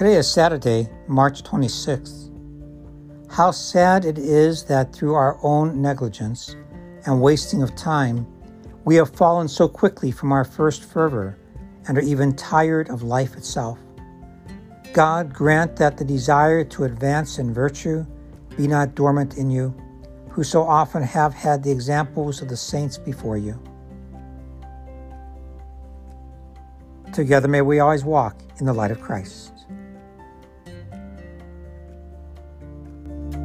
Today is Saturday, March 26th. How sad it is that through our own negligence and wasting of time, we have fallen so quickly from our first fervor and are even tired of life itself. God grant that the desire to advance in virtue be not dormant in you, who so often have had the examples of the saints before you. Together may we always walk in the light of Christ. thank you.